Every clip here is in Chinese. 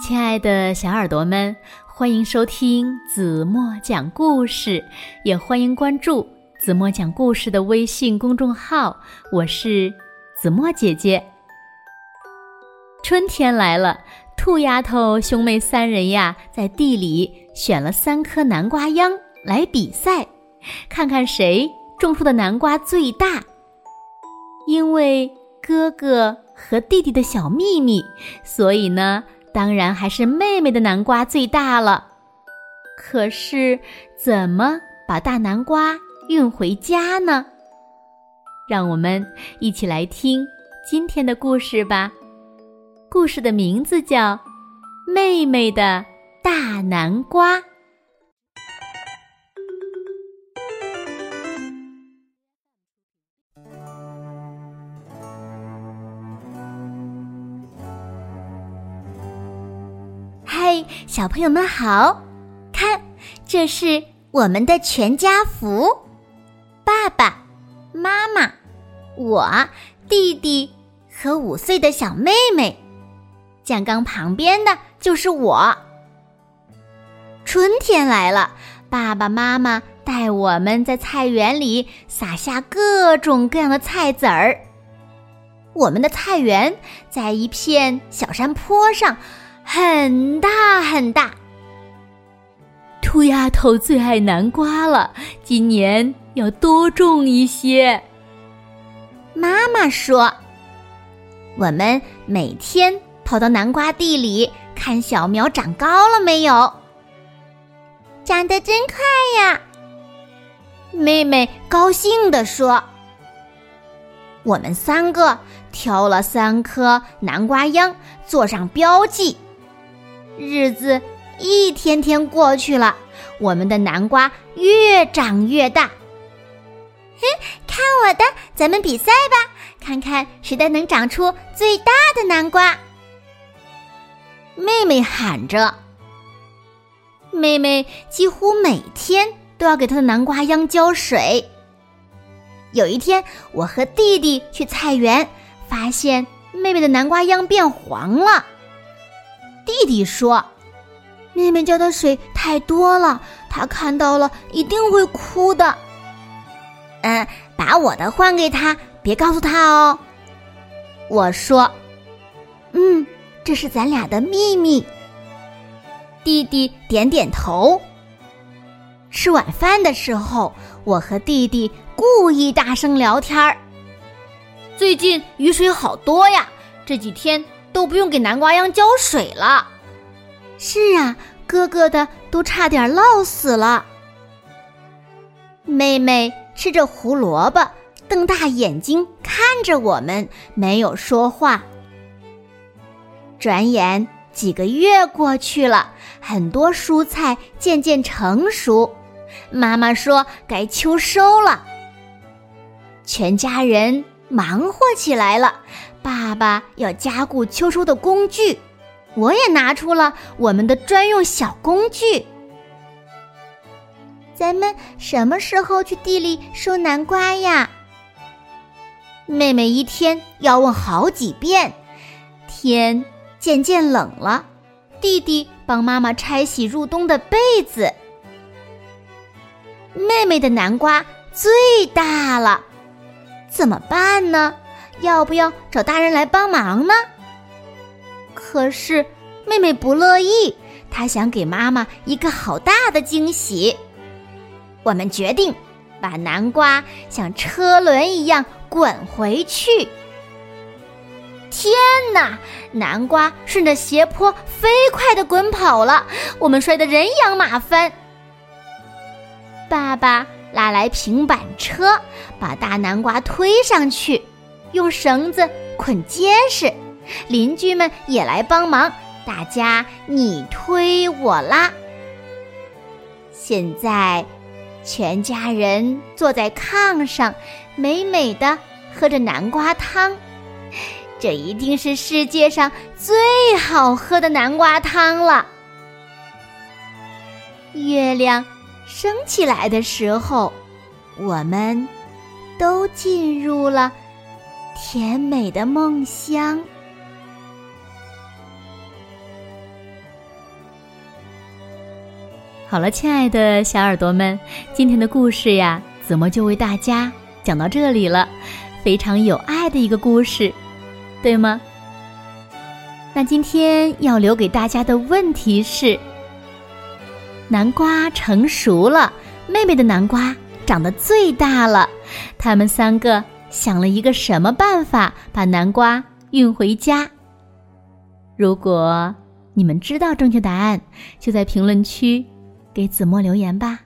亲爱的小耳朵们，欢迎收听子墨讲故事，也欢迎关注子墨讲故事的微信公众号。我是子墨姐姐。春天来了，兔丫头兄妹三人呀，在地里选了三颗南瓜秧来比赛，看看谁种出的南瓜最大。因为哥哥和弟弟的小秘密，所以呢。当然还是妹妹的南瓜最大了，可是怎么把大南瓜运回家呢？让我们一起来听今天的故事吧。故事的名字叫《妹妹的大南瓜》。小朋友们好，看，这是我们的全家福：爸爸妈妈、我、弟弟和五岁的小妹妹。酱缸旁边的就是我。春天来了，爸爸妈妈带我们在菜园里撒下各种各样的菜籽儿。我们的菜园在一片小山坡上。很大很大，兔丫头最爱南瓜了，今年要多种一些。妈妈说：“我们每天跑到南瓜地里看小苗长高了没有，长得真快呀。”妹妹高兴地说：“我们三个挑了三颗南瓜秧，做上标记。”日子一天天过去了，我们的南瓜越长越大。哼，看我的，咱们比赛吧，看看谁的能长出最大的南瓜。妹妹喊着。妹妹几乎每天都要给她的南瓜秧浇水。有一天，我和弟弟去菜园，发现妹妹的南瓜秧变黄了。弟弟说：“妹妹浇的水太多了，他看到了一定会哭的。”嗯，把我的还给他，别告诉他哦。我说：“嗯，这是咱俩的秘密。”弟弟点点头。吃晚饭的时候，我和弟弟故意大声聊天儿。最近雨水好多呀，这几天。都不用给南瓜秧浇水了。是啊，哥哥的都差点涝死了。妹妹吃着胡萝卜，瞪大眼睛看着我们，没有说话。转眼几个月过去了，很多蔬菜渐渐成熟。妈妈说该秋收了，全家人忙活起来了。爸爸要加固秋收的工具，我也拿出了我们的专用小工具。咱们什么时候去地里收南瓜呀？妹妹一天要问好几遍。天渐渐冷了，弟弟帮妈妈拆洗入冬的被子。妹妹的南瓜最大了，怎么办呢？要不要找大人来帮忙呢？可是妹妹不乐意，她想给妈妈一个好大的惊喜。我们决定把南瓜像车轮一样滚回去。天哪！南瓜顺着斜坡飞快的滚跑了，我们摔得人仰马翻。爸爸拉来平板车，把大南瓜推上去。用绳子捆结实，邻居们也来帮忙，大家你推我拉。现在，全家人坐在炕上，美美的喝着南瓜汤，这一定是世界上最好喝的南瓜汤了。月亮升起来的时候，我们都进入了。甜美的梦乡。好了，亲爱的小耳朵们，今天的故事呀，子墨就为大家讲到这里了。非常有爱的一个故事，对吗？那今天要留给大家的问题是：南瓜成熟了，妹妹的南瓜长得最大了。他们三个想了一个什么办法把南瓜运回家？如果你们知道正确答案，就在评论区给子墨留言吧。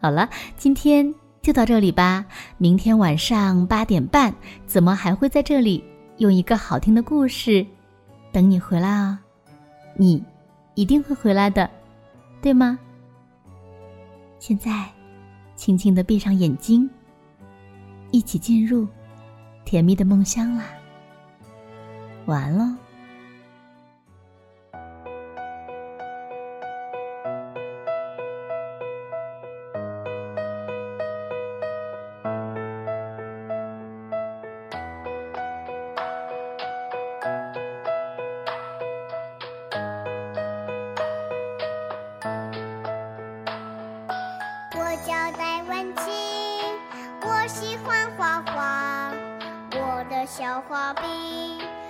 好了，今天就到这里吧。明天晚上八点半，子墨还会在这里用一个好听的故事等你回来哦。你一定会回来的，对吗？现在，轻轻的闭上眼睛，一起进入甜蜜的梦乡啦。晚安喽。小花笔。